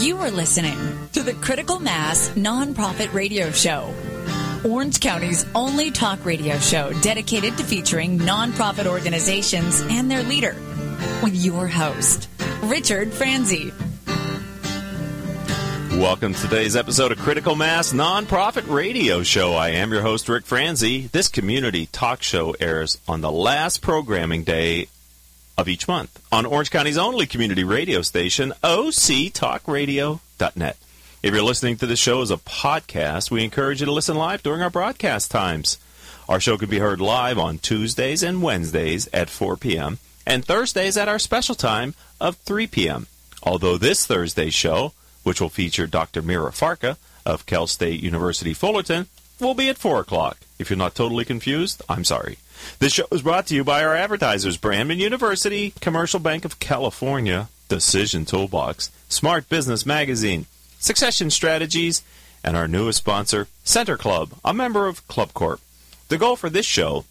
You are listening to the Critical Mass Nonprofit Radio Show, Orange County's only talk radio show dedicated to featuring nonprofit organizations and their leader, with your host, Richard Franzi. Welcome to today's episode of Critical Mass Nonprofit Radio Show. I am your host, Rick Franzi. This community talk show airs on the last programming day of each month on Orange County's only community radio station, octalkradio.net. If you're listening to the show as a podcast, we encourage you to listen live during our broadcast times. Our show can be heard live on Tuesdays and Wednesdays at 4 p.m. and Thursdays at our special time of 3 p.m. Although this Thursday's show which will feature Dr. Mira Farka of Cal State University Fullerton, will be at 4 o'clock. If you're not totally confused, I'm sorry. This show is brought to you by our advertisers, Brandman University, Commercial Bank of California, Decision Toolbox, Smart Business Magazine, Succession Strategies, and our newest sponsor, Center Club, a member of Club Corp. The goal for this show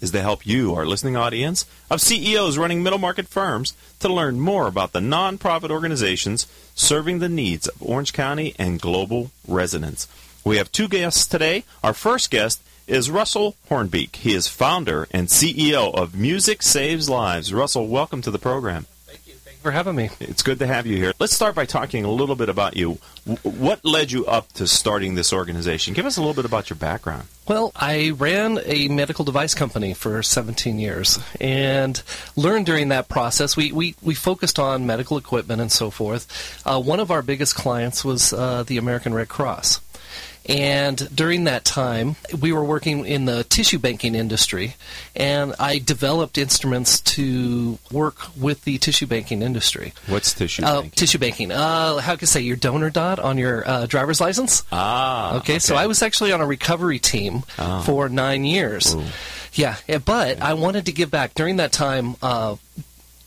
is to help you, our listening audience, of CEOs running middle market firms to learn more about the nonprofit organizations serving the needs of Orange County and global residents. We have two guests today. Our first guest is Russell Hornbeak. He is founder and CEO of Music Saves Lives. Russell, welcome to the program Thank you. Thank you for having me. It's good to have you here. Let's start by talking a little bit about you. What led you up to starting this organization? Give us a little bit about your background. Well, I ran a medical device company for 17 years and learned during that process. We, we, we focused on medical equipment and so forth. Uh, one of our biggest clients was uh, the American Red Cross. And during that time, we were working in the tissue banking industry, and I developed instruments to work with the tissue banking industry. What's tissue uh, banking? Tissue banking. Uh, how can I say your donor dot on your uh, driver's license? Ah. Okay, okay, so I was actually on a recovery team oh. for nine years. Ooh. Yeah, but. I wanted to give back. During that time, uh,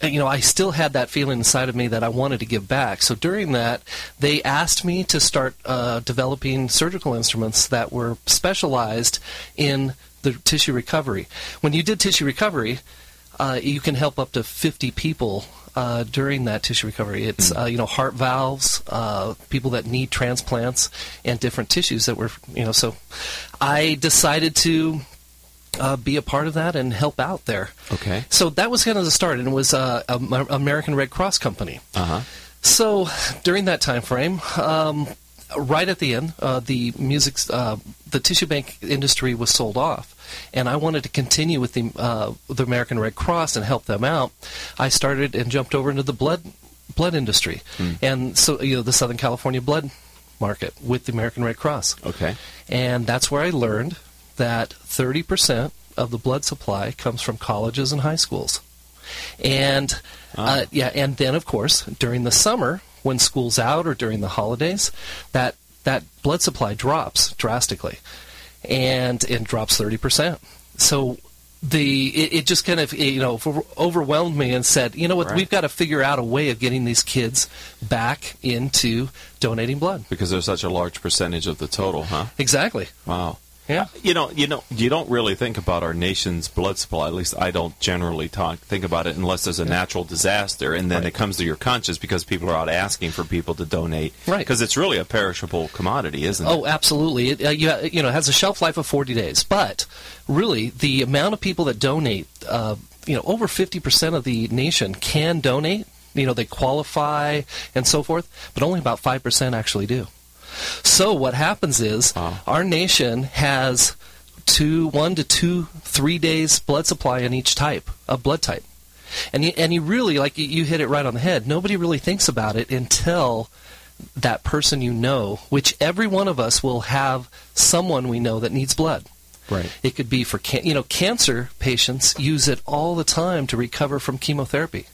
you know, I still had that feeling inside of me that I wanted to give back. So during that, they asked me to start uh, developing surgical instruments that were specialized in the tissue recovery. When you did tissue recovery, uh, you can help up to 50 people uh, during that tissue recovery. It's uh, you know heart valves, uh, people that need transplants, and different tissues that were you know. So I decided to uh, be a part of that and help out there. Okay. So that was kind of the start, and it was uh, American Red Cross Company. Uh-huh. So during that time frame, um, right at the end, uh, the music, uh, the tissue bank industry was sold off, and I wanted to continue with the uh, the American Red Cross and help them out. I started and jumped over into the blood blood industry, mm. and so you know the Southern California blood market with the American Red Cross. Okay. And that's where I learned that 30% of the blood supply comes from colleges and high schools. And uh, yeah, and then of course during the summer when school's out or during the holidays, that that blood supply drops drastically, and it drops 30%. So the it, it, just kind of you know overwhelmed me and said, you know what, right. we've got to figure out a way of getting these kids back into donating blood because there's such a large percentage of the total, huh? Exactly. Wow. Yeah. You know, you know, you don't really think about our nation's blood supply. At least I don't generally talk think about it unless there's a natural disaster, and then right. it comes to your conscience because people are out asking for people to donate. Right. Because it's really a perishable commodity, isn't it? Oh, absolutely. It, uh, you, you know, it has a shelf life of 40 days, but really the amount of people that donate, uh, you know, over 50% of the nation can donate. You know, they qualify and so forth, but only about 5% actually do. So what happens is our nation has two, one to two, three days blood supply in each type of blood type. And you, and you really, like you, you hit it right on the head, nobody really thinks about it until that person you know, which every one of us will have someone we know that needs blood. Right. It could be for can- you know cancer patients use it all the time to recover from chemotherapy.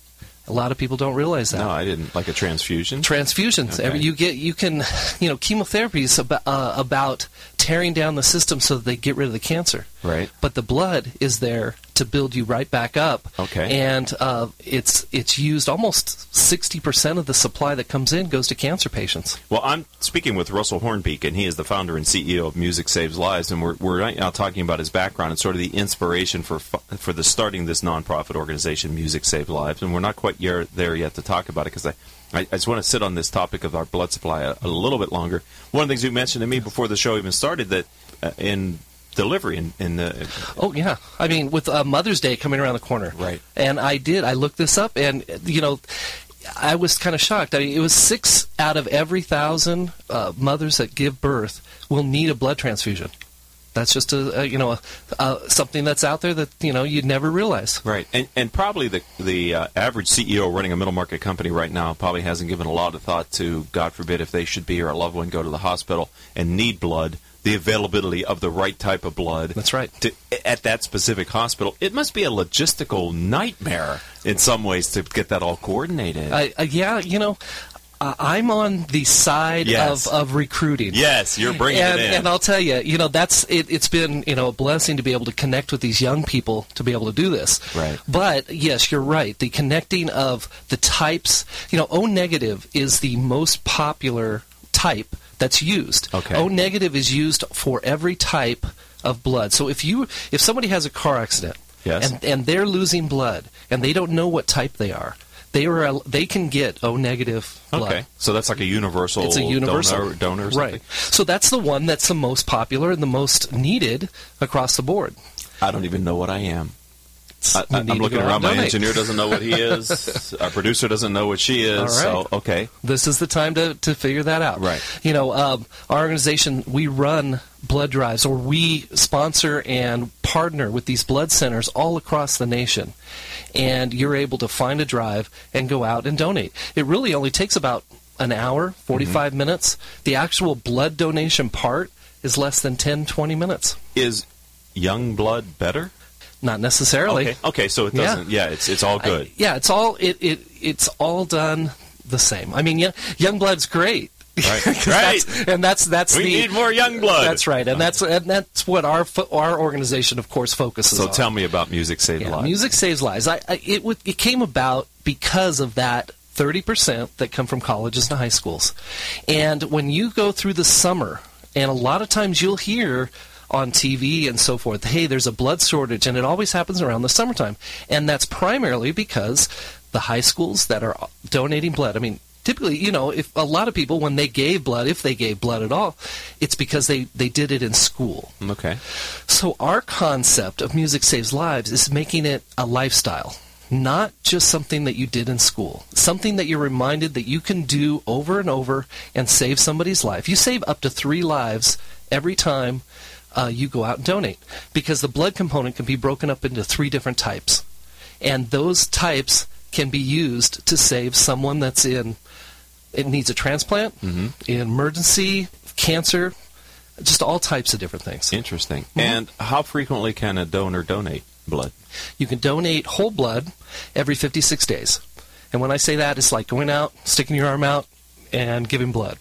A lot of people don't realize that. No, I didn't. Like a transfusion. Transfusions. Okay. You get you can you know chemotherapy is about, uh, about tearing down the system so that they get rid of the cancer. Right. But the blood is there to build you right back up. Okay. And uh, it's it's used almost sixty percent of the supply that comes in goes to cancer patients. Well, I'm speaking with Russell Hornbeak, and he is the founder and CEO of Music Saves Lives, and we're, we're right now talking about his background and sort of the inspiration for for the starting this nonprofit organization, Music Saves Lives, and we're not quite there yet to talk about it because I I, I, just want to sit on this topic of our blood supply a, a, little bit longer. One of the things you mentioned to me before the show even started that uh, in delivery in, in the oh yeah. I mean with uh, mother's day coming around the corner. Right. And i did. I looked this up and you know i was kind of shocked. I mean it was six out of every thousand uh, mothers that give birth will need a blood transfusion. That's just a, a you know a, a, something that's out there that you know you'd never realize. Right, and and probably the the uh, average CEO running a middle market company right now probably hasn't given a lot of thought to God forbid if they should be or a loved one go to the hospital and need blood. The availability of the right type of blood. That's right. To, at that specific hospital, it must be a logistical nightmare in some ways to get that all coordinated. Uh, yeah, you know, uh, I'm on the side yes. of, of recruiting. Yes, you're bringing and, it in. And I'll tell you, you know, that's it, has been you know a blessing to be able to connect with these young people to be able to do this. Right. But yes, you're right. The connecting of the types, you know, O negative is the most popular type that's used. Okay. O negative is used for every type of blood. So if you if somebody has a car accident. Yes. And, and they're losing blood, and they don't know what type they are they were they can get O negative blood. Okay, so that's like a universal. It's a universal donor, donor right? So that's the one that's the most popular and the most needed across the board. I don't even know what I am. I, am looking around. My engineer doesn't know what he is. Our producer doesn't know what she is. So okay, this is the time to, to figure that out. Right. You know, um, our organization we run blood drives, or we sponsor and partner with these blood centers all across the nation, and you're able to find a drive and go out and donate. It really only takes about an hour, 45 mm-hmm. minutes. The actual blood donation part is less than 10, 20 minutes. Is young blood better? Not necessarily. Okay. Okay. So it doesn't. Yeah. yeah it's it's all good. I, yeah. It's all it, it it's all done the same. I mean, yeah, young blood's great. Right. right. That's, and that's that's we the, need more young blood. That's right, and that's and that's what our our organization, of course, focuses so on. So tell me about Music Saves yeah, Lives. Music Saves Lives. I, I it it came about because of that 30% that come from colleges and high schools. And when you go through the summer, and a lot of times you'll hear on TV and so forth, hey, there's a blood shortage, and it always happens around the summertime. And that's primarily because the high schools that are donating blood, I mean, typically, you know, if a lot of people when they gave blood, if they gave blood at all, it's because they they did it in school. Okay. So our concept of music saves lives is making it a lifestyle. Not just something that you did in school, something that you're reminded that you can do over and over and save somebody's life. You save up to three lives every time uh, you go out and donate because the blood component can be broken up into three different types. And those types can be used to save someone that's in it needs a transplant, mm-hmm. emergency, cancer, just all types of different things. Interesting. Mm-hmm. And how frequently can a donor donate blood? You can donate whole blood every 56 days. And when I say that, it's like going out, sticking your arm out, and giving blood.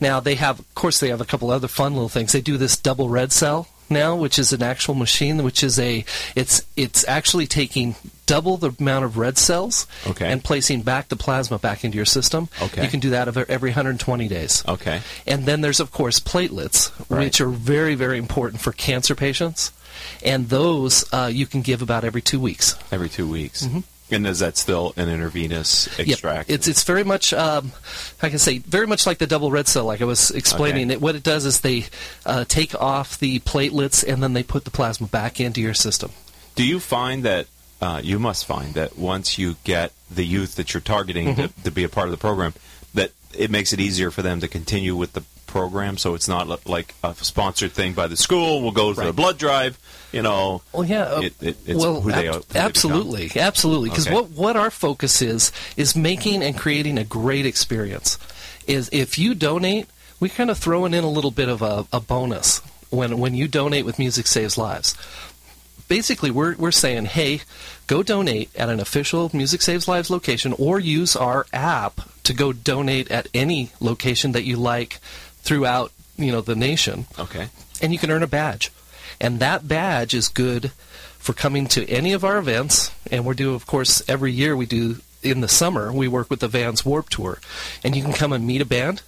Now they have, of course, they have a couple other fun little things. They do this double red cell now, which is an actual machine, which is a it's it's actually taking double the amount of red cells okay. and placing back the plasma back into your system. Okay. You can do that every 120 days. Okay. And then there's of course platelets, right. which are very very important for cancer patients, and those uh, you can give about every two weeks. Every two weeks. Mm-hmm. And is that still an intravenous extract? Yep. It's it's very much um, I can say very much like the double red cell, like I was explaining. Okay. It, what it does is they uh, take off the platelets and then they put the plasma back into your system. Do you find that uh, you must find that once you get the youth that you're targeting mm-hmm. to, to be a part of the program, that it makes it easier for them to continue with the program, so it's not like a sponsored thing by the school. We'll go to right. the blood drive. You know. Well, yeah. Uh, it, it, it's well, who they, ab- who absolutely, absolutely. Because Okay. what what our focus is is making and creating a great experience. Is if you donate, we kind of throwing in a little bit of a, a bonus when when you donate with Music Saves Lives. Basically, we're we're saying, hey, go donate at an official Music Saves Lives location, or use our app to go donate at any location that you like throughout you know the nation Okay. and you can earn a badge. And that badge is good for coming to any of our events. And we're due, of course, every year we do in the summer, we work with the Vans Warp Tour. And you can come and meet a band,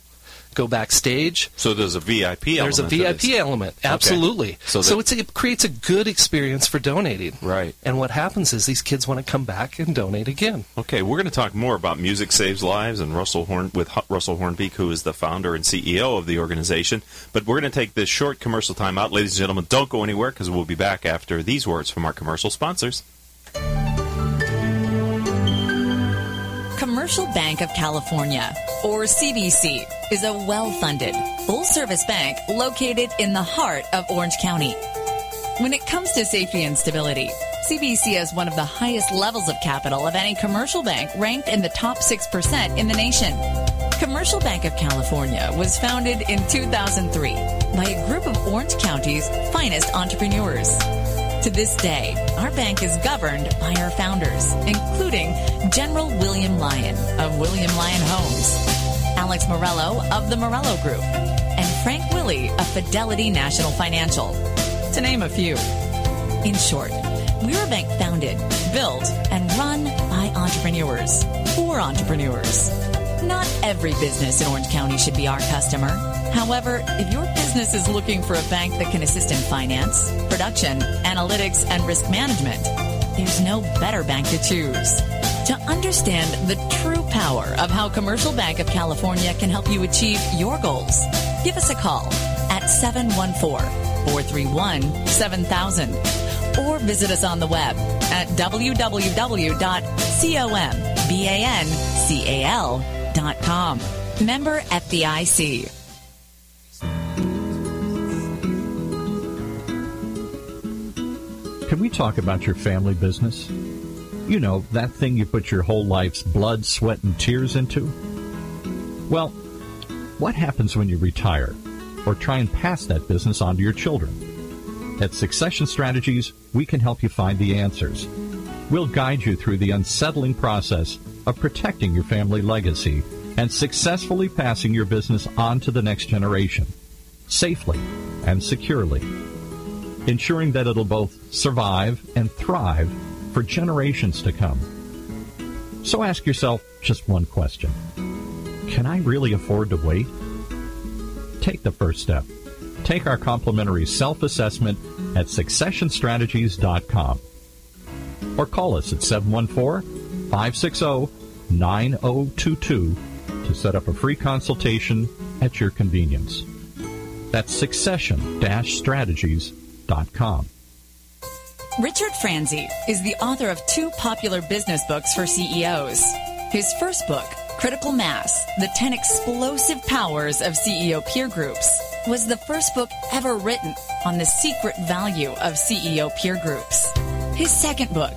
go backstage. So there's a VIP There's a element to VIP element, absolutely. So So, it's it creates a good experience for donating. Right. And what happens is these kids want to come back and donate again. Okay, we're going to talk more about Music Saves Lives and Russell Horn with Russell Hornbeek, who is the founder and CEO of the organization. But we're going to take this short commercial time out, ladies and gentlemen. Don't go anywhere because we'll be back after these words from our commercial sponsors. Commercial Bank of California, or CBC, is a well funded, full service bank located in the heart of Orange County. When it comes to safety and stability, CBC has one of the highest levels of capital of any commercial bank, ranked in the top 6% in the nation. Commercial Bank of California was founded in 2003 by a group of Orange County's finest entrepreneurs. To this day, our bank is governed by our founders, including General William Lyon of William Lyon Homes, Alex Morello of the Morello Group, and Frank Willey of Fidelity National Financial, to name a few. In short, we're a bank founded, built, and run by entrepreneurs for entrepreneurs. Not every business in Orange County should be our customer. However, if your business is looking for a bank that can assist in finance, production, analytics, and risk management, there's no better bank to choose. To understand the true power of how Commercial Bank of California can help you achieve your goals, give us a call at 714 431 7000 or visit us on the web at www.combancal.com. Member FDIC. Can we talk about your family business? You know, that thing you put your whole life's blood, sweat, and tears into? Well, what happens when you retire or try and pass that business on to your children? At Succession Strategies, we can help you find the answers. We'll guide you through the unsettling process of protecting your family legacy and successfully passing your business on to the next generation, safely and securely ensuring that it'll both survive and thrive for generations to come. So ask yourself just one question Can I really afford to wait? Take the first step. Take our complimentary self assessment at successionstrategies.com or call us at 714 560 9022 to set up a free consultation at your convenience. That's succession strategies.com. Richard Franzi is the author of two popular business books for CEOs. His first book, Critical Mass The 10 Explosive Powers of CEO Peer Groups, was the first book ever written on the secret value of CEO peer groups. His second book,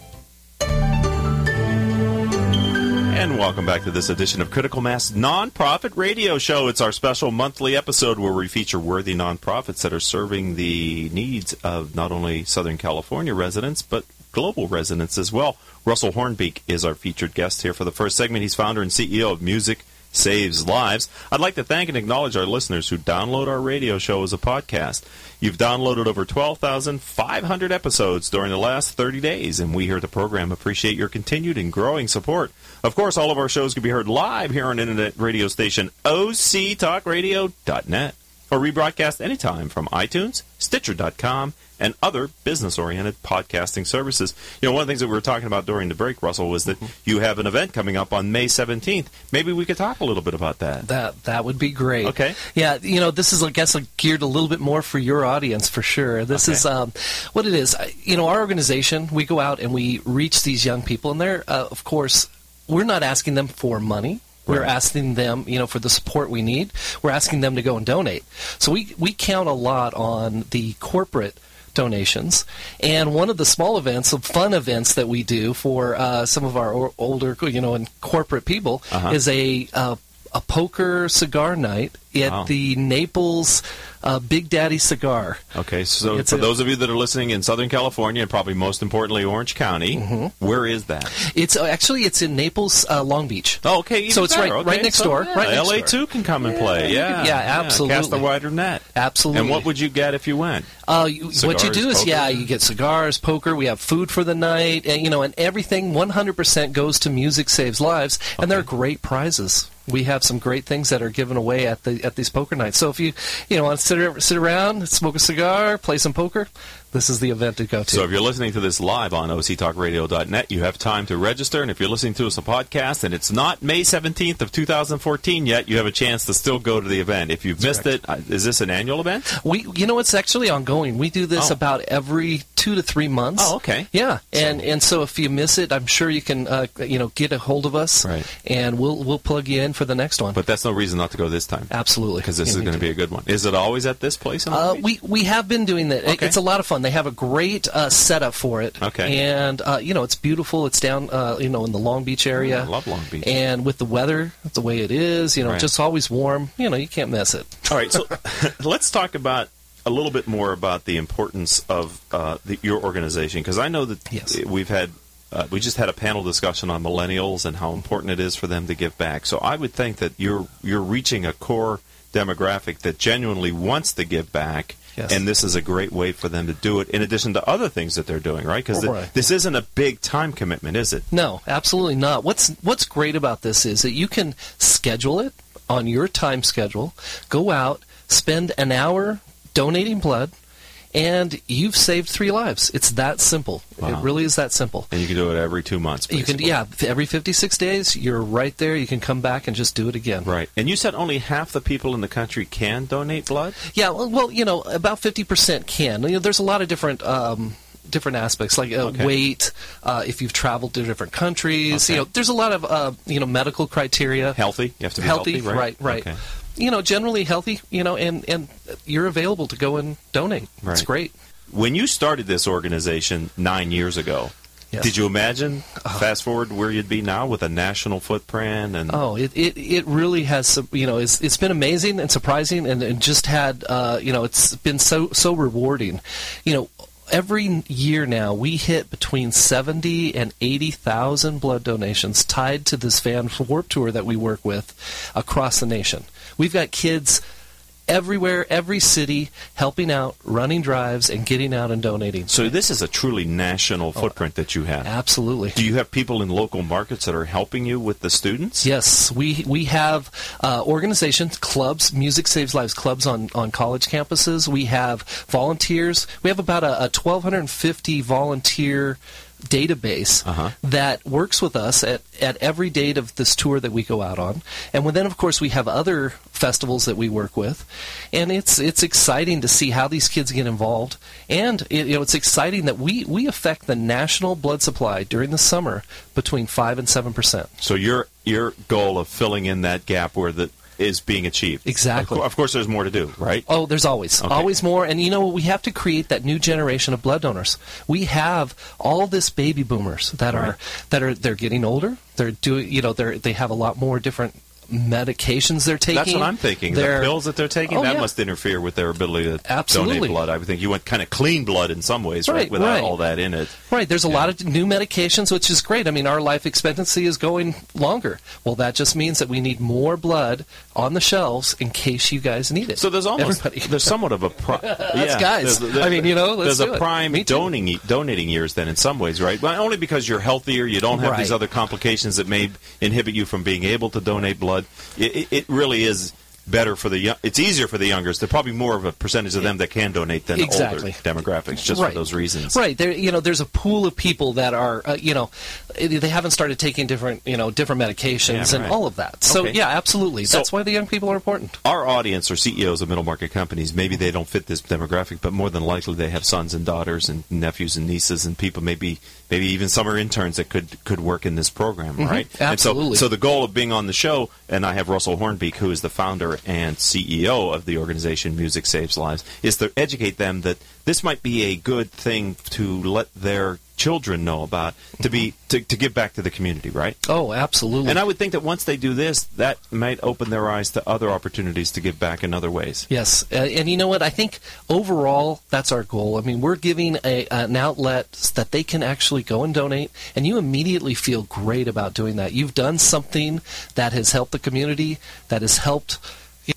And welcome back to this edition of Critical Mass Nonprofit Radio Show. It's our special monthly episode where we feature worthy nonprofits that are serving the needs of not only Southern California residents, but global residents as well. Russell Hornbeek is our featured guest here for the first segment. He's founder and CEO of Music Saves Lives. I'd like to thank and acknowledge our listeners who download our radio show as a podcast. You've downloaded over 12,500 episodes during the last 30 days, and we here at the program appreciate your continued and growing support. Of course, all of our shows can be heard live here on internet radio station octalkradio.net or rebroadcast anytime from iTunes, Stitcher.com, and other business-oriented podcasting services. You know, one of the things that we were talking about during the break, Russell, was that you have an event coming up on May 17th. Maybe we could talk a little bit about that. That that would be great. Okay. Yeah, you know, this is I guess geared a little bit more for your audience for sure. This Okay. is um, what it is. You know, our organization we go out and we reach these young people, and they're uh, of course we're not asking them for money. We're asking them, you know, for the support we need. We're asking them to go and donate. So we we count a lot on the corporate donations. And one of the small events, some fun events that we do for uh, some of our older, you know, and corporate people Uh-huh. is a uh, a poker cigar night at Wow. the Naples uh, Big Daddy Cigar. Okay, so It's for a- those of you that are listening in Southern California and probably most importantly Orange County, Mm-hmm. where is that? It's uh, actually it's in Naples, uh, Long Beach. Oh, okay. So it's right- better. right Okay, next so, door, yeah, right next LA door. too can come and play. you Yeah, can- yeah, Cast a wider net. Absolutely. And what would you get if you went? Uh, you, what you do is, poker? yeah, you get cigars, poker. We have food for the night, and you know, and everything 100% goes to Music Saves Lives, and they're great prizes. We have some great things that are given away at the at these poker nights. So if you you know want to sit sit around, smoke a cigar, play some poker, this is the event to go to. So if you're listening to this live on octalkradio.net, you have time to register. And if you're listening to us on podcast and it's not May 17th of 2014 yet, you have a chance to still go to the event. If you've missed it, uh, is this an annual event? We, you know, it's actually ongoing. We do this Oh. about every two to three months. Oh, okay. Yeah, and and so if you miss it, I'm sure you can, uh, you know, get a hold of us, Right. and we'll we'll plug you in for the next one. But that's no reason not to go this time. Absolutely, Because this Yeah, is going to be a good one. Is it always at this place? In Uh, we we have been doing that. Okay. It's a lot of fun. They have a great uh, setup for it. Okay. And uh, you know it's beautiful. It's down uh, you know in the Long Beach area. I love Long Beach. And with the weather the way it is, you know, Right. just always warm. You know, you can't miss it. All right, so let's talk about a little bit more about the importance of uh, the, your organization because I know that Yes. we've had uh, we just had a panel discussion on millennials and how important it is for them to give back. So I would think that you're you're reaching a core demographic that genuinely wants to give back. Yes. And this is a great way for them to do it, in addition to other things that they're doing, right? Because oh, Right. this isn't a big time commitment, is it? No, absolutely not. What's what's great about this is that you can schedule it on your time schedule, go out, spend an hour donating blood, and you've saved three lives. It's that simple. Wow. It really is that simple. And you can do it every two months. You can, basically. yeah, every 56 days, you're right there. You can come back and just do it again. Right. And you said only half the people in the country can donate blood? Yeah, well, you know, about 50% can. You know, there's a lot of different um, different aspects like uh, Okay. weight, uh, if you've traveled to different countries. Okay. You know, there's a lot of uh, you know medical criteria. Healthy? You have to be healthy, healthy, right? right, Okay. You know, generally healthy. You know, and and you're available to go and donate. It's great. When you started this organization nine years ago, Yes. did you imagine, fast forward, where you'd be now with a national footprint? And Oh, it, it, it really has you know it's, it's been amazing and surprising and, and just had uh, you know it's been so so rewarding, you know. Every year now, we hit between seventy and eighty thousand blood donations tied to this Van Warp Tour that we work with across the nation. We've got kids everywhere, every city, helping out, running drives, and getting out and donating. so this is a truly national footprint that you have. Absolutely. Do you have people in local markets that are helping you with the students? Yes, we we have uh, organizations, clubs, Music Saves Lives clubs on, on college campuses. We have volunteers. We have about a, a 1,250 volunteer database Uh-huh. that works with us at, at every date of this tour that we go out on. And then, of course, we have other festivals that we work with. And it's it's exciting to see how these kids get involved. And it, you know, it's exciting that we, we affect the national blood supply during the summer between 5 and 7 percent. So your your goal of filling in that gap where that is being achieved. Exactly. Of, cour- of course, there's more to do, right? Oh, there's always, Okay. always more. And you know, we have to create that new generation of blood donors. We have all this baby boomers that Right. are that are they're getting older. They're doing, you know, they're they have a lot more different medications they're taking. That's what I'm thinking. They're- the pills that they're taking Oh, that yeah. must interfere with their ability to Absolutely. donate blood. I would think you want kind of clean blood in some ways, right? Right, Without right. all that in it. Right, there's a lot of new medications, which is great. I mean, our life expectancy is going longer. Well, that just means that we need more blood on the shelves in case you guys need it. So there's almost Everybody. there's somewhat of a pri- yeah, guys. there's- there- I mean, you know, let's there's a prime Me donating donating years then in some ways, right? Well, only because you're healthier, you don't have these other complications that may inhibit you from being able to donate blood. It, it really is better for the young. It's easier for the youngers. There's probably more of a percentage of them that can donate than Exactly. older demographics, just right. for those reasons. Right. There, you know, there's a pool of people that are, uh, you know, they haven't started taking different, you know, different medications Yeah, and right. all of that. So Okay. yeah, absolutely. So- That's why the young people are important. our audience are CEOs of middle market companies. Maybe they don't fit this demographic, but more than likely they have sons and daughters and nephews and nieces and people. Maybe maybe even summer interns that could could work in this program, right? Mm-hmm. Absolutely. So, so the goal of being on the show, and I have Russell Hornbeek, who is the founder and CEO of the organization Music Saves Lives, is to educate them that this might be a good thing to let their children know about to be to, to give back to the community, right? Oh, absolutely. And I would think that once they do this, that might open their eyes to other opportunities to give back in other ways. Yes, uh, and you know what? I think overall that's our goal. I mean, we're giving a, an outlet that they can actually go and donate, and you immediately feel great about doing that. You've done something that has helped the community, that has helped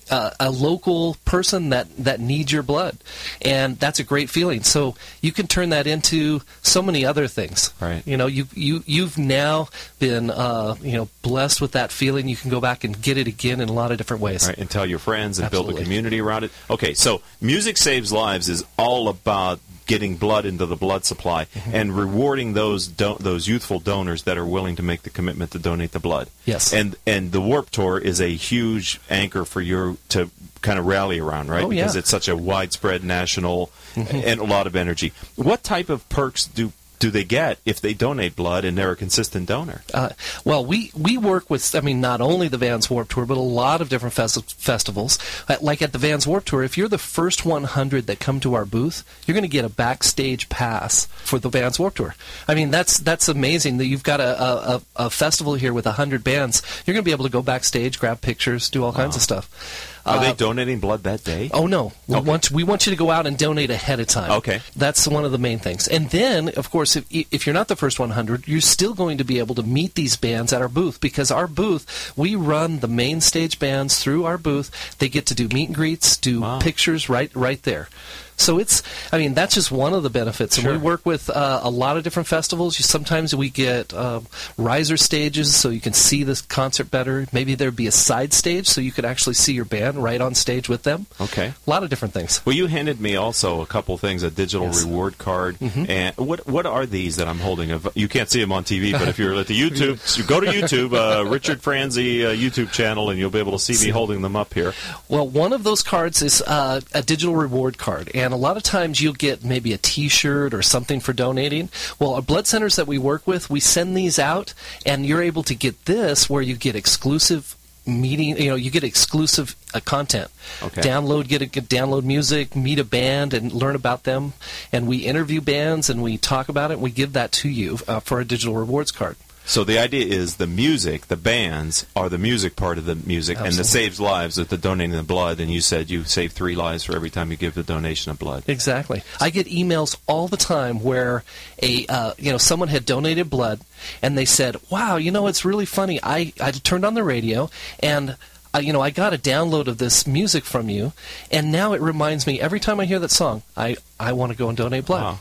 uh, a local person that, that needs your blood. And that's a great feeling. So you can turn that into so many other things. Right. You know, you, you, you've now been, uh, you know, blessed with that feeling. You can go back and get it again in a lot of different ways. Right, and tell your friends and build a community around it. Okay, so Music Saves Lives is all about getting blood into the blood supply Mm-hmm. and rewarding those do- those youthful donors that are willing to make the commitment to donate the blood. Yes. And and the Warp Tour is a huge anchor for you to kind of rally around, right? Oh, yeah. Mm-hmm. because it's such a widespread national and a lot of energy. What type of perks do do they get if they donate blood and they're a consistent donor? Uh, well, we, we work with, I mean, not only the Vans Warp Tour, but a lot of different fes- festivals. Like at the Vans Warp Tour, if you're the first 100 that come to our booth, you're going to get a backstage pass for the Vans Warp Tour. I mean, that's that's amazing that you've got a, a, a a festival here with 100 bands. You're going to be able to go backstage, grab pictures, do all kinds of stuff. Are Uh, they donating blood that day? Oh no! We Okay. want we want you to go out and donate ahead of time. Okay. that's one of the main things. And then, of course, if if you're not the first 100, you're still going to be able to meet these bands at our booth because our booth we run the main stage bands through our booth. They get to do meet and greets, do Wow. pictures right right there. So it's, I mean, that's just one of the benefits. And we work with uh, a lot of different festivals. You, sometimes we get um, riser stages so you can see the concert better. Maybe there'd be a side stage so you could actually see your band right on stage with them. Okay. A lot of different things. Well, you handed me also a couple things, a digital Yes. reward card, Mhm. and what what are these that I'm holding? Of you can't see them on TV, but if you're at the YouTube, you go to YouTube, uh, Richard Franzi uh, YouTube channel, and you'll be able to see me holding them up here. Well, one of those cards is uh, a digital reward card, and a lot of times you'll get maybe a T-shirt or something for donating. Well, our blood centers that we work with, we send these out, and you're able to get this where you get exclusive meeting. You know, you get exclusive uh, content. Okay. Download, get a get download music, meet a band, and learn about them. And we interview bands and we talk about it. and We give that to you uh, for a digital rewards card. So the idea is the music, the bands are the music part of the music, and the saves lives with the donating the blood. And you said you save three lives for every time you give the donation of blood. Exactly. I get emails all the time where a uh, you know someone had donated blood and they said, "Wow, you know it's really funny. I I turned on the radio and." Uh, you know, I got a download of this music from you, and now it reminds me every time I hear that song, I, I want to go and donate blood. Wow.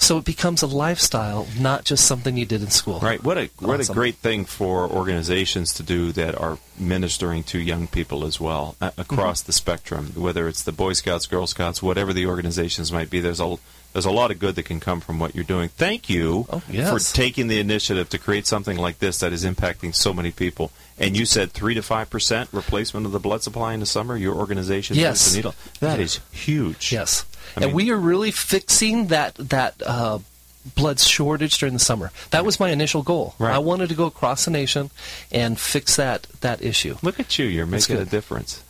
So it becomes a lifestyle, not just something you did in school. Right. What a what a great thing for organizations to do that are ministering to young people as well a- across the spectrum. Whether it's the Boy Scouts, Girl Scouts, whatever the organizations might be, there's a there's a lot of good that can come from what you're doing. Thank you Oh, yes. for taking the initiative to create something like this that is impacting so many people. And you said three to five percent replacement of the blood supply in the summer. Your organization moves the needle. That is huge. Yes, I and we are really fixing that that uh, blood shortage during the summer. That was my initial goal. Right. I wanted to go across the nation and fix that that issue. Look at you. You're making a difference.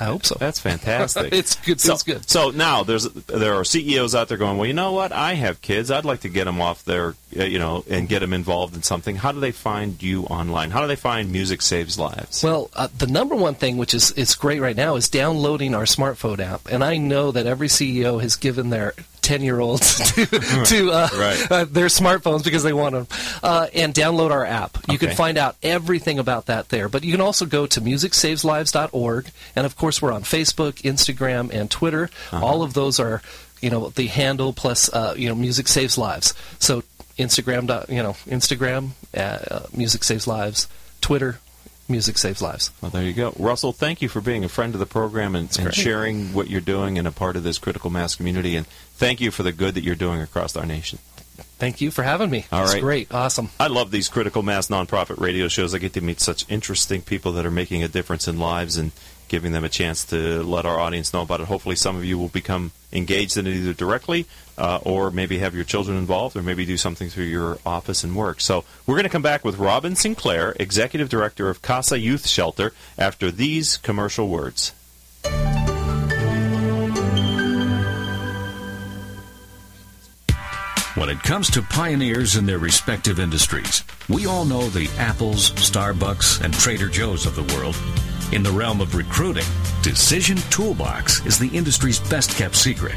I hope so. That's fantastic. It's good. So, Feels good. so now there's there are CEOs out there going, well, you know what? I have kids. I'd like to get them off their, uh, you know, and get them involved in something. How do they find you online? How do they find Music Saves Lives? Well, uh, the number one thing, which is it's great right now, is downloading our smartphone app. And I know that every CEO has given their 10 year olds to, to uh, Right. uh, their smartphones because they want them. Uh, and download our app. You Okay. can find out everything about that there. But you can also go to musicsaveslives.org. And of course, we're on Facebook, Instagram, and Twitter. Uh-huh. All of those are, you know, the handle plus, uh, you know, Music Saves Lives. So Instagram, you know, Instagram, uh, uh, Music Saves Lives, Twitter, Music Saves Lives. Well, there you go. Russell, thank you for being a friend of the program and, and sharing what you're doing and a part of this critical mass community. And thank you for the good that you're doing across our nation. Thank you for having me. All it's right. great. Awesome. I love these critical mass nonprofit radio shows. I get to meet such interesting people that are making a difference in lives and giving them a chance to let our audience know about it. Hopefully, some of you will become engaged in it either directly uh, or maybe have your children involved or maybe do something through your office and work. So, we're going to come back with Robin Sinclair, Executive Director of Casa Youth Shelter, after these commercial words. When it comes to pioneers in their respective industries, we all know the Apples, Starbucks, and Trader Joe's of the world. In the realm of recruiting, Decision Toolbox is the industry's best kept secret.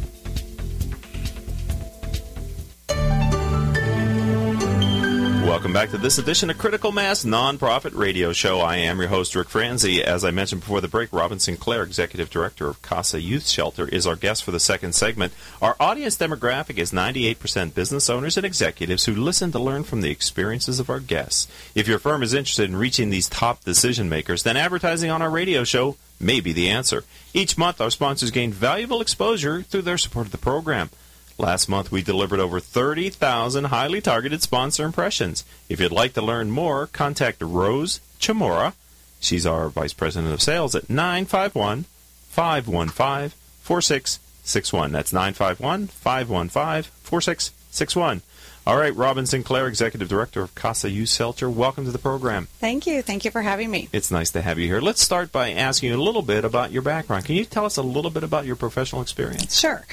Welcome back to this edition of Critical Mass Nonprofit Radio Show. I am your host, Rick Franzi. As I mentioned before the break, Robin Sinclair, Executive Director of CASA Youth Shelter, is our guest for the second segment. Our audience demographic is 98% business owners and executives who listen to learn from the experiences of our guests. If your firm is interested in reaching these top decision makers, then advertising on our radio show may be the answer. Each month, our sponsors gain valuable exposure through their support of the program. Last month, we delivered over 30,000 highly targeted sponsor impressions. If you'd like to learn more, contact Rose Chamora. She's our Vice President of Sales at 951 515 4661. That's 951 515 4661. All right, Robin Sinclair, Executive Director of Casa Youth Shelter, welcome to the program. Thank you. Thank you for having me. It's nice to have you here. Let's start by asking you a little bit about your background. Can you tell us a little bit about your professional experience? Sure.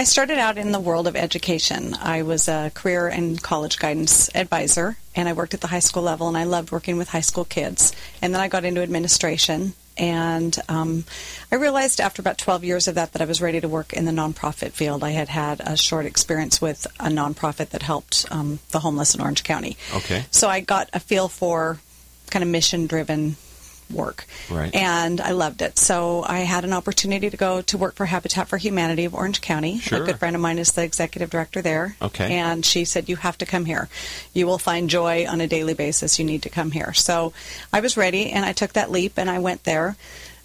I started out in the world of education. I was a career and college guidance advisor, and I worked at the high school level, and I loved working with high school kids. And then I got into administration, and um, I realized after about 12 years of that that I was ready to work in the nonprofit field. I had had a short experience with a nonprofit that helped um, the homeless in Orange County. Okay. So I got a feel for kind of mission driven work. Right. And I loved it. So I had an opportunity to go to work for Habitat for Humanity of Orange County. Sure. A good friend of mine is the executive director there. Okay. And she said, You have to come here. You will find joy on a daily basis. You need to come here. So I was ready and I took that leap and I went there.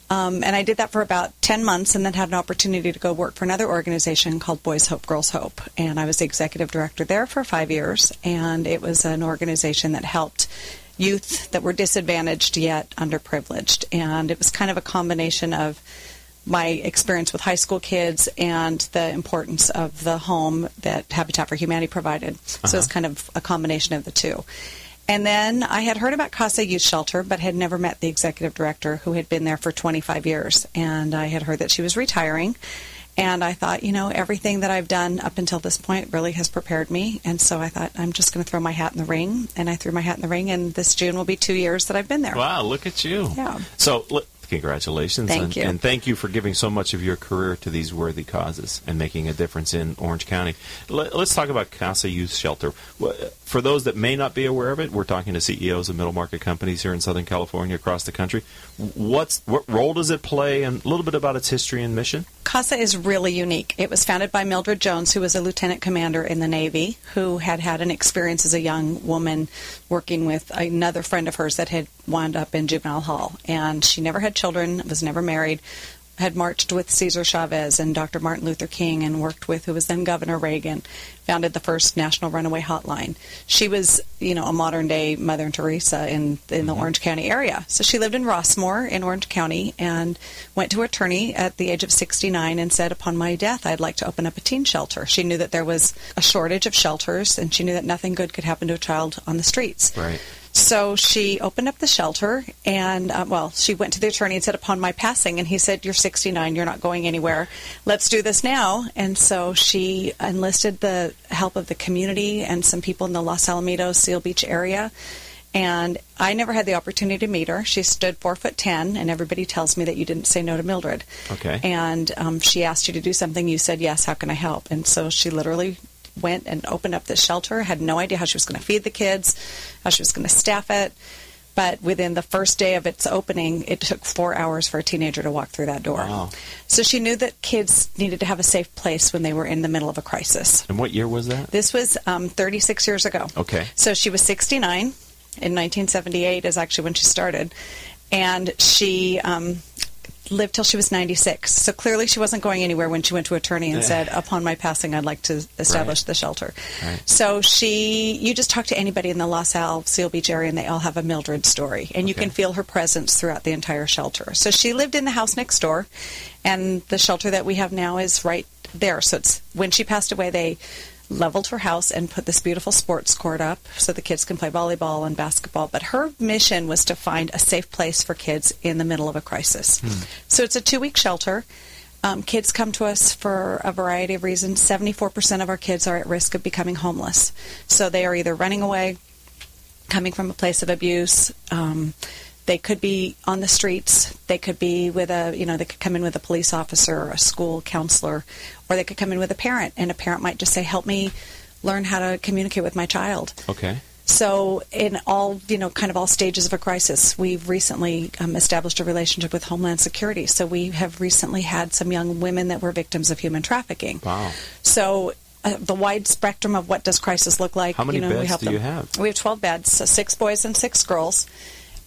Um, and I did that for about 10 months and then had an opportunity to go work for another organization called Boys Hope, Girls Hope. And I was the executive director there for five years. And it was an organization that helped youth that were disadvantaged yet underprivileged. And it was kind of a combination of my experience with high school kids and the importance of the home that Habitat for Humanity provided. So it's uh-huh. kind of a combination of the two. And then I had heard about Casa Youth Shelter, but had never met the executive director who had been there for 25 years. And I had heard that she was retiring. And I thought, you know, everything that I've done up until this point really has prepared me. And so I thought, I'm just going to throw my hat in the ring. And I threw my hat in the ring, and this June will be two years that I've been there. Wow, look at you. Yeah. So, congratulations. Thank and, you. And thank you for giving so much of your career to these worthy causes and making a difference in Orange County. Let, us talk about Casa Youth Shelter. For those that may not be aware of it, we're talking to CEOs of middle market companies here in Southern California, across the country. What's what role does it play, and a little bit about its history and mission? CASA is really unique. It was founded by Mildred Jones, who was a lieutenant commander in the Navy, who had had an experience as a young woman working with another friend of hers that had wound up in juvenile hall. And she never had children, was never married, had marched with Cesar Chavez and Dr. Martin Luther King and worked with who was then Governor Reagan, founded the first national runaway hotline. She was, you know, a modern day Mother Teresa in in the mm-hmm. Orange County area. So she lived in Rossmoor in Orange County and went to her attorney at the age of 69 and said, "Upon my death, I'd like to open up a teen shelter." She knew that there was a shortage of shelters and she knew that nothing good could happen to a child on the streets. Right. So she opened up the shelter, and uh, well, she went to the attorney and said, "Upon my passing," and he said, "You're 69. You're not going anywhere. Let's do this now." And so she enlisted the help of the community and some people in the Los Alamitos, Seal Beach area. And I never had the opportunity to meet her. She stood four foot ten, and everybody tells me that you didn't say no to Mildred. Okay. And um, she asked you to do something. You said yes. How can I help? And so she literally went and opened up this shelter. Had no idea how she was going to feed the kids, how she was going to staff it. But within the first day of its opening, it took four hours for a teenager to walk through that door. Wow. So she knew that kids needed to have a safe place when they were in the middle of a crisis. And what year was that? This was um, 36 years ago. Okay. So she was 69 in 1978 is actually when she started, and she um, lived till she was 96. So clearly she wasn't going anywhere when she went to attorney and said, "Upon my passing, I'd like to establish Right. the shelter." Right. So she, you just talk to anybody in the Los Al Beach area, and they all have a Mildred story, and you can feel her presence throughout the entire shelter. So she lived in the house next door, and the shelter that we have now is right there. So it's when she passed away, they leveled her house and put this beautiful sports court up so the kids can play volleyball and basketball. But her mission was to find a safe place for kids in the middle of a crisis. So it's a two week shelter. Um, kids come to us for a variety of reasons. 74% of our kids are at risk of becoming homeless. So they are either running away, coming from a place of abuse. Um, they could be on the streets. They could be with a, you know, they could come in with a police officer, or a school counselor, or they could come in with a parent, and a parent might just say, "Help me learn how to communicate with my child." Okay. So, in all, you know, kind of all stages of a crisis, we've recently um, established a relationship with Homeland Security. So, we have recently had some young women that were victims of human trafficking. Wow. So, uh, the wide spectrum of what does crisis look like. How many you know, we beds help do them. you have? We have 12 beds, so six boys and six girls.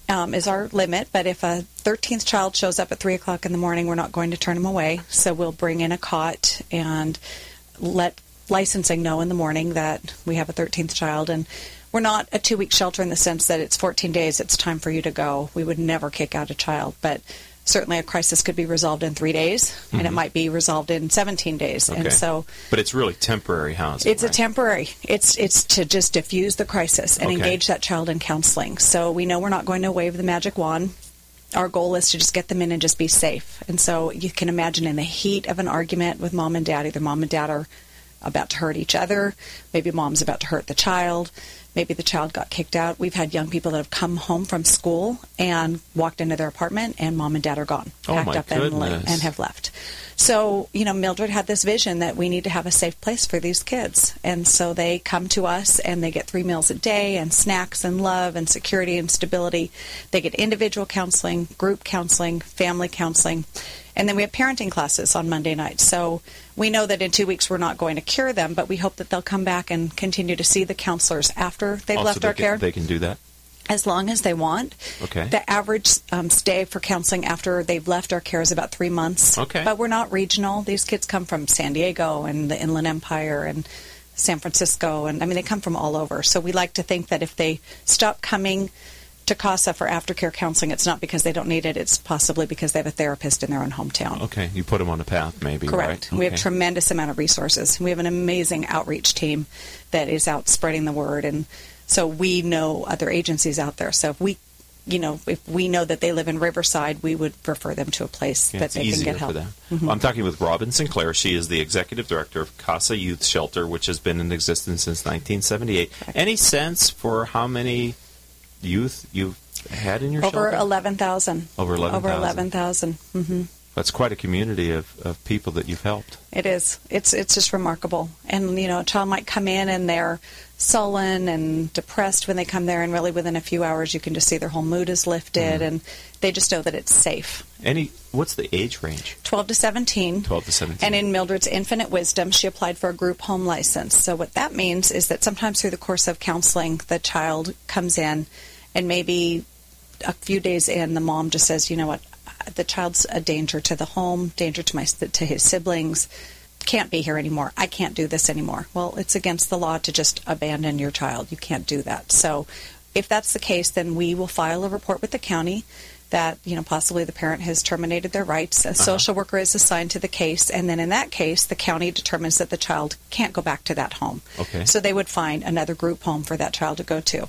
Um, is our limit, but if a 13th child shows up at 3 o'clock in the morning, we're not going to turn them away. So we'll bring in a cot and let licensing know in the morning that we have a 13th child. And we're not a two week shelter in the sense that it's 14 days, it's time for you to go. We would never kick out a child, but certainly a crisis could be resolved in three days, and it mm-hmm. might be resolved in 17 days. Okay. And so but it's really temporary housing. it's a temporary. It's it's to just diffuse the crisis and Okay. engage that child in counseling. So we know we're not going to wave the magic wand. Our goal is to just get them in and just be safe. And so you can imagine in the heat of an argument with mom and dad, either mom and dad are about to hurt each other, maybe mom's about to hurt the child, maybe the child got kicked out. We've had young people that have come home from school and walked into their apartment and mom and dad are gone, Oh, packed up and, and have left. So, you know, Mildred had this vision that we need to have a safe place for these kids. And so they come to us and they get three meals a day and snacks and love and security and stability. They get individual counseling, group counseling, family counseling. And then we have parenting classes on Monday nights. So we know that in two weeks we're not going to cure them, but we hope that they'll come back and continue to see the counselors after they've Also, left they our can, care They can do that. as long as they want. Okay. The average um, stay for counseling after they've left our care is about three months. Okay. But we're not regional. These kids come from San Diego and the Inland Empire and San Francisco, and I mean they come from all over. So we like to think that if they stop coming to CASA for aftercare counseling, it's not because they don't need it. It's possibly because they have a therapist in their own hometown. Okay. You put them on a path, maybe. Correct. Right? We have tremendous amount of resources. We have an amazing outreach team that is out spreading the word, and so we know other agencies out there. So if we you know, if we know that they live in Riverside, we would refer them to a place Yeah, that they can get help. Mhm. I'm talking with Robin Sinclair. She is the executive director of Casa Youth Shelter, which has been in existence since 1978. Any sense for how many youth you've had in your Over shelter? 11,000. Over 11,000. Over 11,000. hmm That's quite a community of, of people that you've helped. It is. It's it's just remarkable. And you know, a child might come in and they're sullen and depressed when they come there, and really within a few hours, you can just see their whole mood is lifted, Mm. and they just know that it's safe. Any? What's the age range? 12 to 17. 12 to 17. And in Mildred's infinite wisdom, she applied for a group home license. So what that means is that sometimes through the course of counseling, the child comes in, and maybe a few days in, the mom just says, "You know what? The child's a danger to the home, danger to my to his siblings. Can't be here anymore. I can't do this anymore." Well, it's against the law to just abandon your child. You can't do that. So, if that's the case, then we will file a report with the county that you know possibly the parent has terminated their rights. A uh-huh. social worker is assigned to the case, and then in that case, the county determines that the child can't go back to that home. Okay. So they would find another group home for that child to go to.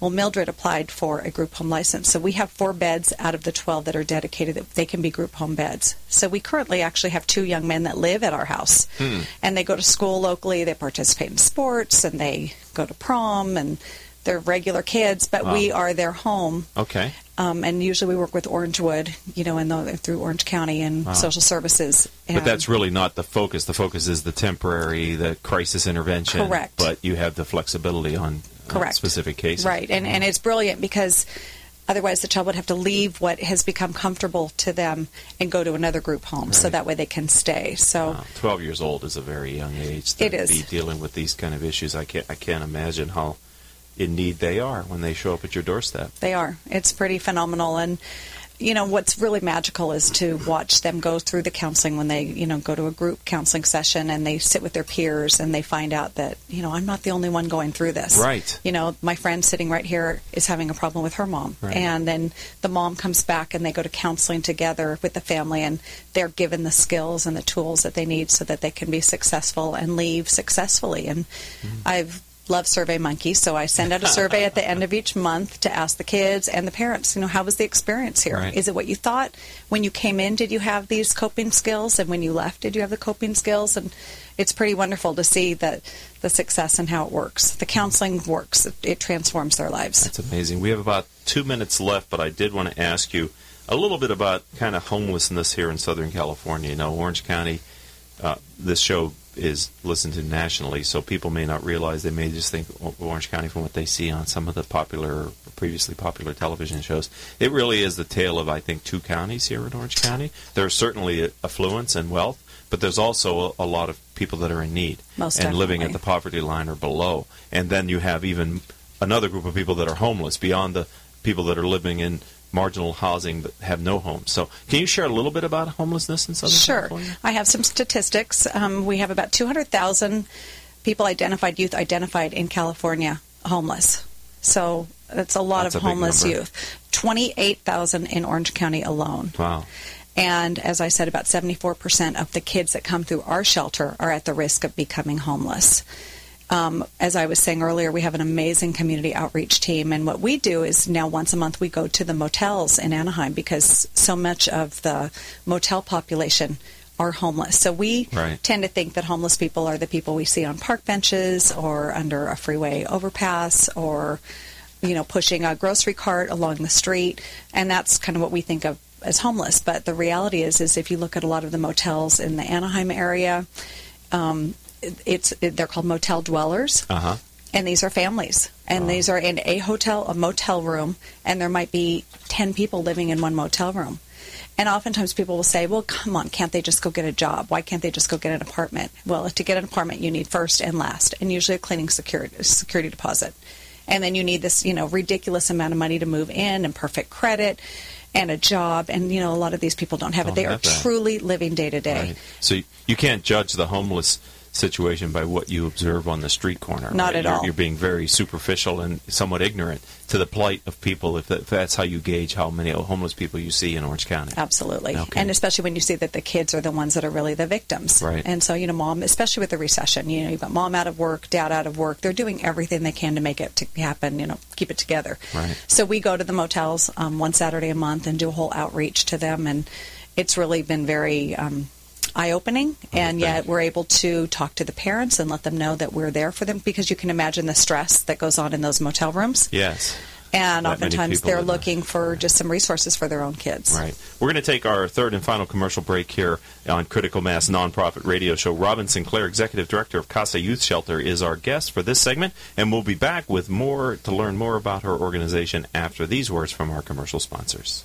Well, Mildred applied for a group home license. So we have four beds out of the 12 that are dedicated that they can be group home beds. So we currently actually have two young men that live at our house. Hmm. And they go to school locally, they participate in sports, and they go to prom, and they're regular kids, but we are their home. Okay. Um, and usually we work with Orangewood, you know, the, through Orange County and social services. But that's really not the focus. The focus is the temporary, the crisis intervention. Correct. But you have the flexibility on Correct. specific cases. Right, and and it's brilliant because otherwise the child would have to leave what has become comfortable to them and go to another group home, so that way they can stay. So Wow. Twelve years old is a very young age to It is. be dealing with these kind of issues. I can't. I can't imagine how in need they are when they show up at your doorstep. they are. It's pretty phenomenal, and you know what's really magical is to watch them go through the counseling when they you know go to a group counseling session and they sit with their peers and they find out that you know I'm not the only one going through this. Right. You know, my friend sitting right here is having a problem with her mom, Right. and then the mom comes back and they go to counseling together with the family, and they're given the skills and the tools that they need so that they can be successful and leave successfully. And Mm-hmm. I've loved Survey Monkey, so I send out a survey at the end of each month to ask the kids and the parents, you know, how was the experience here? Right. Is it what you thought? When you came in, did you have these coping skills? And when you left, did you have the coping skills? And it's pretty wonderful to see that the success and how it works. The counseling works. It, it transforms their lives. That's amazing. We have about two minutes left, but I did want to ask you a little bit about kind of homelessness here in Southern California. You know, Orange County, uh, this show is listened to nationally, so people may not realize. They may just think Orange County from what they see on some of the popular, previously popular television shows. It really is the tale of, I think, two counties here in Orange County. There's certainly affluence and wealth, but there's also a, a lot of people that are in need Most and living at the poverty line or below. And then you have even another group of people that are homeless beyond the people that are living in marginal housing but have no homes. So, can you share a little bit about homelessness in Southern Sure. California? I have some statistics. Um, we have about 200,000 people identified, youth identified in California homeless. So that's a lot That's of a homeless youth. 28,000 in Orange County alone. Wow. And as I said, about 74% of the kids that come through our shelter are at the risk of becoming homeless. Um, as I was saying earlier, we have an amazing community outreach team, and what we do is now once a month we go to the motels in Anaheim because so much of the motel population are homeless. So we Right. tend to think that homeless people are the people we see on park benches or under a freeway overpass or you know pushing a grocery cart along the street, and that's kind of what we think of as homeless. But the reality is, is if you look at a lot of the motels in the Anaheim area. Um, it's it, they're called motel dwellers. Uh huh. and these are families. And these are in a hotel a motel room and there might be 10 people living in one motel room. And oftentimes people will say well come on can't they just go get a job? Why can't they just go get an apartment? Well to get an apartment you need first and last and usually a cleaning security security deposit. And then you need this you know ridiculous amount of money to move in and perfect credit and a job. And you know a lot of these people don't have Don't it they have are that. truly living day to day. So you can't judge the homeless situation by what you observe on the street corner. Not right? at you're, all. You're being very superficial and somewhat ignorant to the plight of people. If, that, if that's how you gauge how many homeless people you see in Orange County. Absolutely. Okay. And especially when you see that the kids are the ones that are really the victims. Right. And so, you know, mom, especially with the recession, you know, you've got mom out of work, dad out of work. They're doing everything they can to make it to happen, you know, keep it together. Right. So we go to the motels um, one Saturday a month and do a whole outreach to them. And it's really been very um, eye opening. and yet we're able to talk to the parents and let them know that we're there for them because you can imagine the stress that goes on in those motel rooms. Yes. And oftentimes they're looking for just some resources for their own kids. Right. We're going to take our third and final commercial break here on Critical Mass Nonprofit Radio Show. Robin Sinclair, Executive Director of Casa Youth Shelter, is our guest for this segment, and we'll be back with more to learn more about her organization after these words from our commercial sponsors.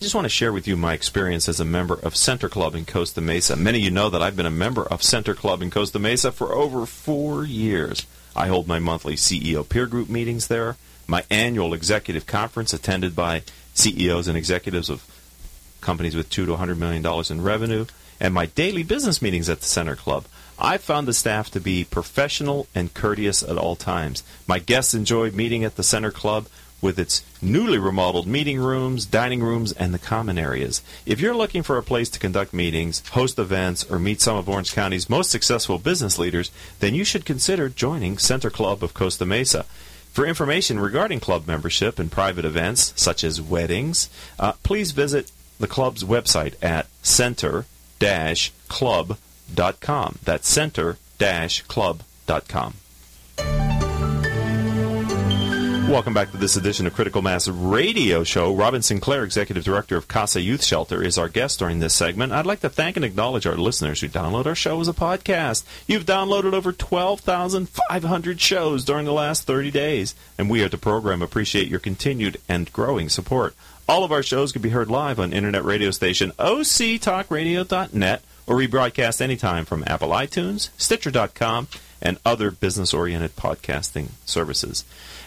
I just want to share with you my experience as a member of Center Club in Costa Mesa. Many of you know that I've been a member of Center Club in Costa Mesa for over four years. I hold my monthly CEO peer group meetings there, my annual executive conference attended by CEOs and executives of companies with two to $100 million in revenue, and my daily business meetings at the Center Club. I've found the staff to be professional and courteous at all times. My guests enjoy meeting at the Center Club with its newly remodeled meeting rooms, dining rooms, and the common areas. If you're looking for a place to conduct meetings, host events, or meet some of Orange County's most successful business leaders, then you should consider joining Center Club of Costa Mesa. For information regarding club membership and private events, such as weddings, uh, please visit the club's website at center-club.com. That's center-club.com. Welcome back to this edition of Critical Mass Radio Show. Robin Sinclair, Executive Director of Casa Youth Shelter, is our guest during this segment. I'd like to thank and acknowledge our listeners who download our show as a podcast. You've downloaded over 12,500 shows during the last 30 days, and we at the program appreciate your continued and growing support. All of our shows can be heard live on internet radio station octalkradio.net or rebroadcast anytime from Apple iTunes, Stitcher.com, and other business-oriented podcasting services.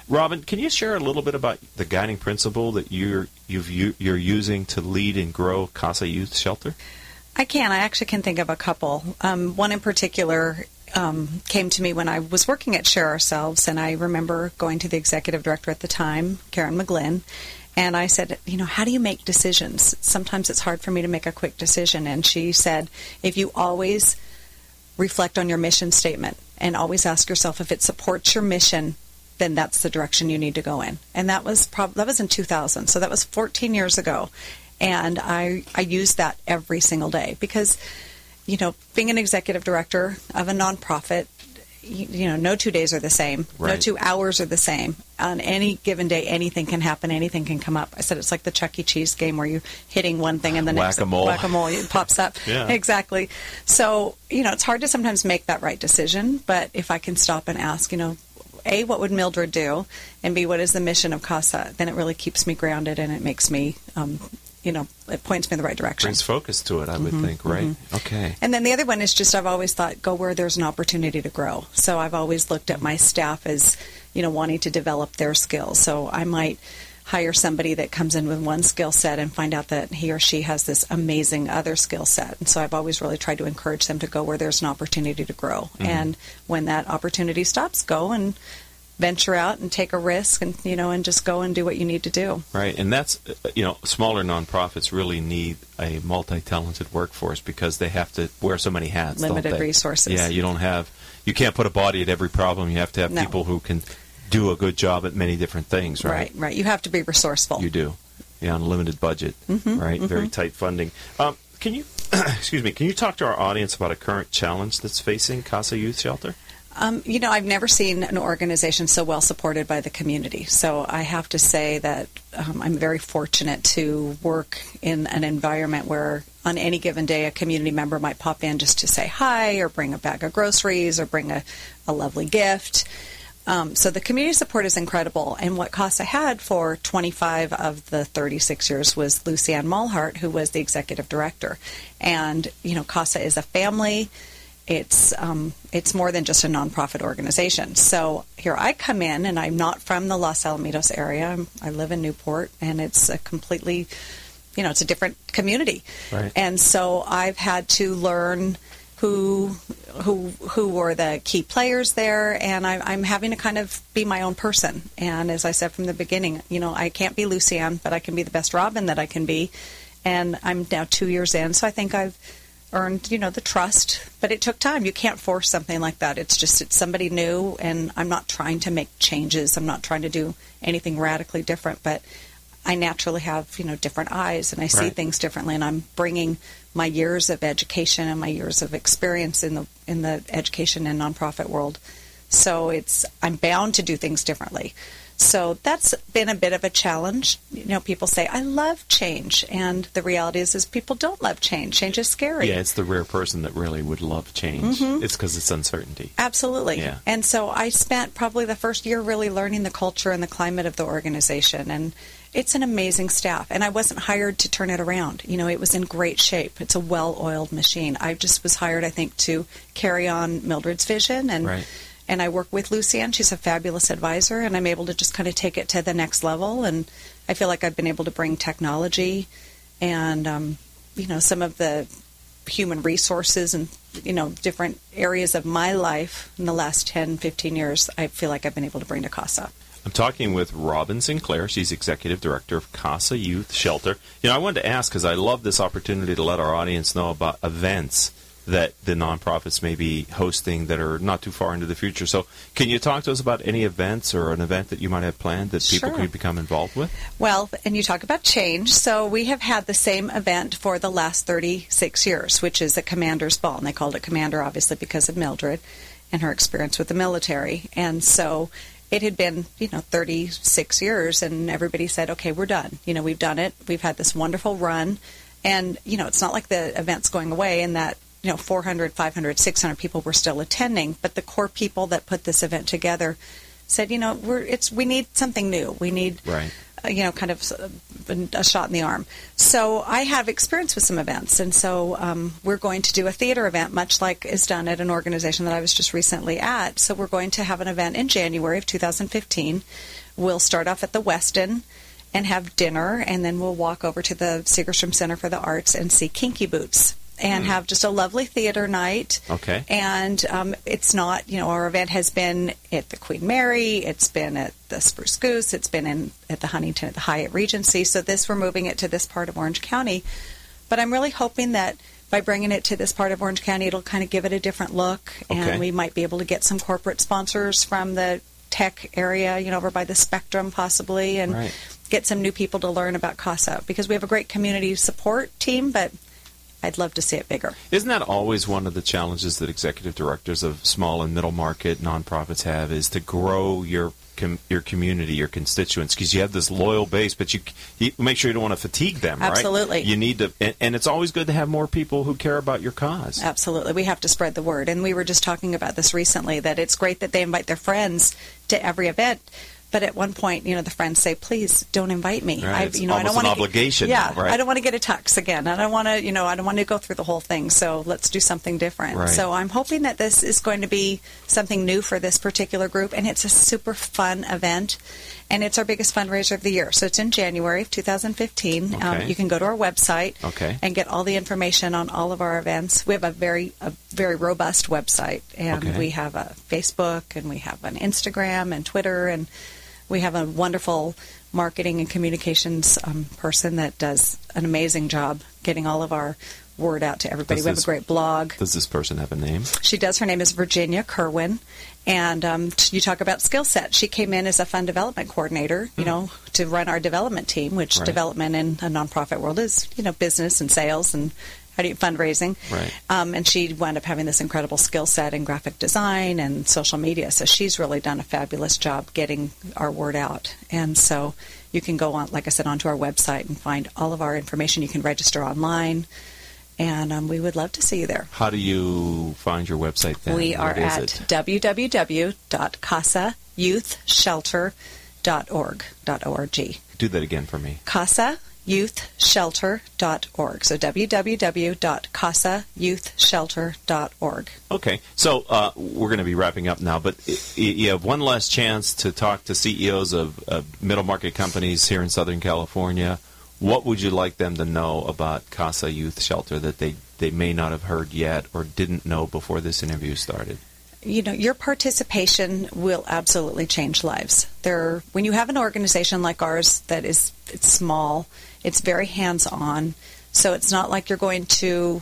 Robin, can you share a little bit about the guiding principle that you're you, you're using to lead and grow Casa Youth Shelter? I can. I actually can think of a couple. Um, one in particular um, came to me when I was working at Share Ourselves, and I remember going to the executive director at the time, Karen McGlynn, and I said, you know, how do you make decisions? Sometimes it's hard for me to make a quick decision. And she said, if you always reflect on your mission statement and always ask yourself if it supports your mission, then that's the direction you need to go in. And that was prob- that was in 2000, so that was 14 years ago. And I I use that every single day because, you know, being an executive director of a nonprofit, you, you know, no two days are the same. No two hours are the same. On any given day, anything can happen. Anything can come up. I said it's like the Chuck E. Cheese game where you're hitting one thing and the next Whack-a-mole. whack-a-mole it pops up. Yeah. Exactly. So you know, it's hard to sometimes make that right decision. But if I can stop and ask, you know, a, what would Mildred do? And B, what is the mission of CASA? Then it really keeps me grounded and it makes me um, you know, it points me in the right direction. Brings focus to it, I would Mhm, think, right? mhm. Okay. And then the other one is just I've always thought go where there's an opportunity to grow. So I've always looked at my staff as, you know, wanting to develop their skills. So I might hire somebody that comes in with one skill set and find out that he or she has this amazing other skill set. And so I've always really tried to encourage them to go where there's an opportunity to grow. Mhm. And when that opportunity stops, go and venture out and take a risk and you know and just go and do what you need to do. Right, and that's uh, you know smaller nonprofits really need a multi-talented workforce because they have to wear so many hats. Limited resources. Yeah, you don't have you can't put a body at every problem. You have to have No. people who can do a good job at many different things. Right. Right, right. You have to be resourceful. You do. Yeah, on a limited budget. Mhm, right. Very mhm. tight funding. Um, can you excuse me? Can you talk to our audience about a current challenge that's facing Casa Youth Shelter? Um, you know, I've never seen an organization so well supported by the community. So I have to say that um, I'm very fortunate to work in an environment where on any given day a community member might pop in just to say hi or bring a bag of groceries or bring a, a lovely gift. Um, so the community support is incredible. And what CASA had for 25 of the 36 years was Lucianne Malhart, who was the executive director. And, you know, CASA is a family it's um, it's more than just a nonprofit organization. So here I come in, and I'm not from the Los Alamitos area. I'm, I live in Newport, and it's a completely, you know, it's a different community. Right. And so I've had to learn who who who were the key players there, and I, I'm having to kind of be my own person. And as I said from the beginning, you know, I can't be Lucianne, but I can be the best Robin that I can be. And I'm now two years in, so I think I've earned you know the trust. But it took time. You can't force something like that. It's just it's somebody new and i'm not trying to make changes. I'm not trying to do anything radically different. But i naturally have you know different eyes and i see Right. things differently and i'm bringing my years of education and my years of experience in the in the education and nonprofit world so it's i'm bound to do things differently so that's been a bit of a challenge. You know, people say, I love change. And the reality is, is people don't love change. Change is scary. Yeah, it's the rare person that really would love change. Mhm. It's because it's uncertainty. Absolutely. Yeah. And so I spent probably the first year really learning the culture and the climate of the organization. And it's an amazing staff. And I wasn't hired to turn it around. You know, it was in great shape. It's a well oiled machine. I just was hired, I think, to carry on Mildred's vision. And Right. and I work with Lucianne. She's a fabulous advisor, and I'm able to just kind of take it to the next level. And I feel like I've been able to bring technology and, um, you know, some of the human resources and, you know, different areas of my life in the last 10, 15 years, I feel like I've been able to bring to CASA. I'm talking with Robin Sinclair. She's executive director of Casa Youth Shelter. You know, I wanted to ask because I love this opportunity to let our audience know about events that the nonprofits may be hosting that are not too far into the future. So, can you talk to us about any events or an event that you might have planned that people Sure. could become involved with? Well, and you talk about change. So we have had the same event for the last 36 years, which is a commander's ball. And they called it commander, obviously, because of Mildred and her experience with the military. And so it had been, you know, 36 years, and everybody said, okay, we're done. You know, we've done it. We've had this wonderful run. And, you know, it's not like the event's going away and that, you know, 400, 500, 600 people were still attending. But the core people that put this event together said, you know, we're, it's, we need something new. We need Right. Uh, you know, kind of uh, a shot in the arm. So I have experience with some events, and so um, we're going to do a theater event, much like is done at an organization that I was just recently at. So we're going to have an event in January of 2015. We'll start off at the Westin and have dinner, and then we'll walk over to the Segerstrom Center for the Arts and see Kinky Boots. And Mm. have just a lovely theater night. Okay. And um, it's not, you know, our event has been at the Queen Mary, it's been at the Spruce Goose, it's been in at the Huntington at the Hyatt Regency. So this we're moving it to this part of Orange County. But I'm really hoping that by bringing it to this part of Orange County, it'll kind of give it a different look, Okay. and we might be able to get some corporate sponsors from the tech area, you know, over by the Spectrum possibly, and Right. get some new people to learn about CASA because we have a great community support team, but I'd love to see it bigger. Isn't that always one of the challenges that executive directors of small and middle market nonprofits have? Is to grow your com- your community, your constituents, because you have this loyal base, but you, you make sure you don't want to fatigue them. right? Absolutely. You need to, and, and it's always good to have more people who care about your cause. Absolutely. We have to spread the word. And we were just talking about this recently that it's great that they invite their friends to every event. But at one point, you know, the friends say, "Please don't invite me." Right, it's you know, I don't an want obligation Yeah, now, right? I don't want to get a tux again. I don't want to, you know, I don't want to go through the whole thing. So let's do something different. Right. So I'm hoping that this is going to be something new for this particular group, and it's a super fun event. And it's our biggest fundraiser of the year. So it's in January of 2015. Um, you can go to our website Okay. and get all the information on all of our events. We have a very a very robust website, and Okay. we have a Facebook, and we have an Instagram and Twitter, and we have a wonderful marketing and communications um, person that does an amazing job getting all of our word out to everybody. Does we have this- a great blog. Does this person have a name? She does. Her name is Virginia Kerwin. And um, t- you talk about skill set. She came in as a fund development coordinator, you know, to run our development team, which. Right. development in a nonprofit world is, you know, business and sales and how do you fundraising. Right. Um, and she wound up having this incredible skill set in graphic design and social media. So she's really done a fabulous job getting our word out. And so you can go on, like I said, onto our website and find all of our information. You can register online. And um, we would love to see you there. How do you find your website then? We are at it? www.casayouthshelter.org. .org. Do that again for me. CasaYouthShelter.org. So www.casayouthshelter.org. Okay, so uh, we're going to be wrapping up now, but you have one last chance to talk to CEOs of, of middle market companies here in Southern California. What would you like them to know about Casa Youth Shelter that they, they may not have heard yet or didn't know before this interview started? you know your participation will absolutely change lives there when you have an organization like ours that is it's small it's very hands on so it's not like you're going to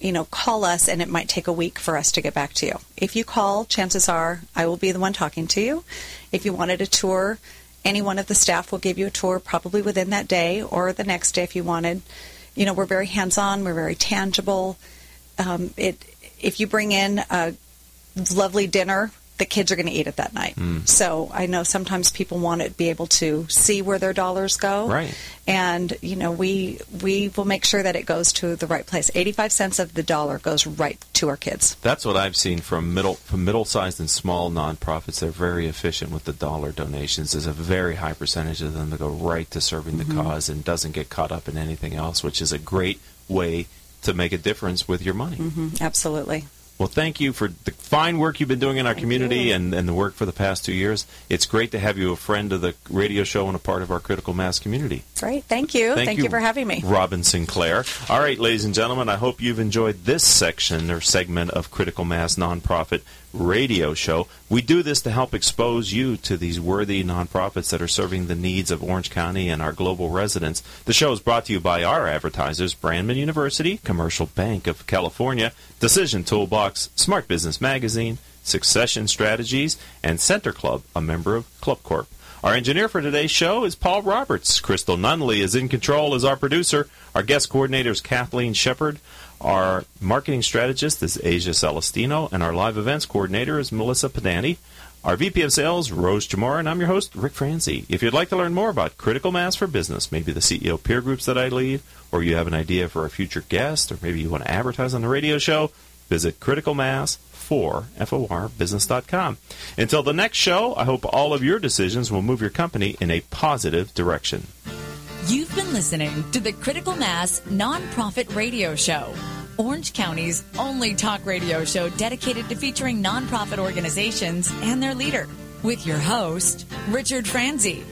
you know call us and it might take a week for us to get back to you. If you call chances are i will be the one talking to you. If you wanted a tour any one of the staff will give you a tour probably within that day or the next day if you wanted. You know we're very hands on we're very tangible. Um, it if you bring in a lovely dinner, the kids are going to eat it that night. So I know sometimes people want to be able to see where their dollars go. Right. And you know, we we will make sure that it goes to the right place. 85 cents of the dollar goes right to our kids. That's what I've seen from middle from middle-sized and small nonprofits. They're very efficient with the dollar donations. There's a very high percentage of them that go right to serving the cause and doesn't get caught up in anything else, which is a great way to make a difference with your money. Mm, Absolutely. Well, thank you for the fine work you've been doing in our community you. and, and the work for the past two years. It's great to have you a friend of the radio show and a part of our critical mass community. Great. Thank you. Thank, you. for having me. Robin Sinclair. All right, ladies and gentlemen, I hope you've enjoyed this section or segment of Critical Mass Nonprofit Radio Show. We do this to help expose you to these worthy nonprofits that are serving the needs of Orange County and our global residents. The show is brought to you by our advertisers Brandman University, Commercial Bank of California, Decision Toolbox, Smart Business Magazine, Succession Strategies, and Center Club, a member of Club Corp. Our engineer for today's show is Paul Roberts. Crystal Nunley is in control as our producer. Our guest coordinator is Kathleen Shepard. Our marketing strategist is Asia Celestino, and our live events coordinator is Melissa Pedani. Our VP of Sales, Rose Jamora, and I'm your host, Rick Franzi. If you'd like to learn more about Critical Mass for Business, maybe the CEO peer groups that I lead, or you have an idea for a future guest, or maybe you want to advertise on the radio show, visit criticalmass4forbusiness.com. Until the next show, I hope all of your decisions will move your company in a positive direction. You've been listening to the Critical Mass Nonprofit Radio Show, Orange County's only talk radio show dedicated to featuring nonprofit organizations and their leader, with your host, Richard Franzi.